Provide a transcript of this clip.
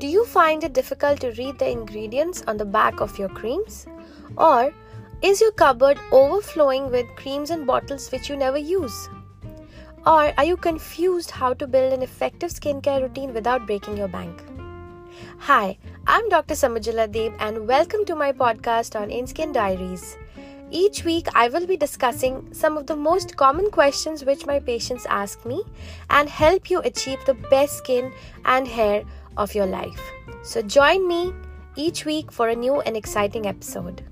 Do you find it difficult to read the ingredients on the back of your creams? Or is your cupboard overflowing with creams and bottles which you never use? Or are you confused how to build an effective skincare routine without breaking your bank? Hi, I'm Dr. Samujjala Deb and welcome to my podcast on InSkin Diaries. Each week, I will be discussing some of the most common questions which my patients ask me and help you achieve the best skin and hair of your life. So, join me each week for a new and exciting episode.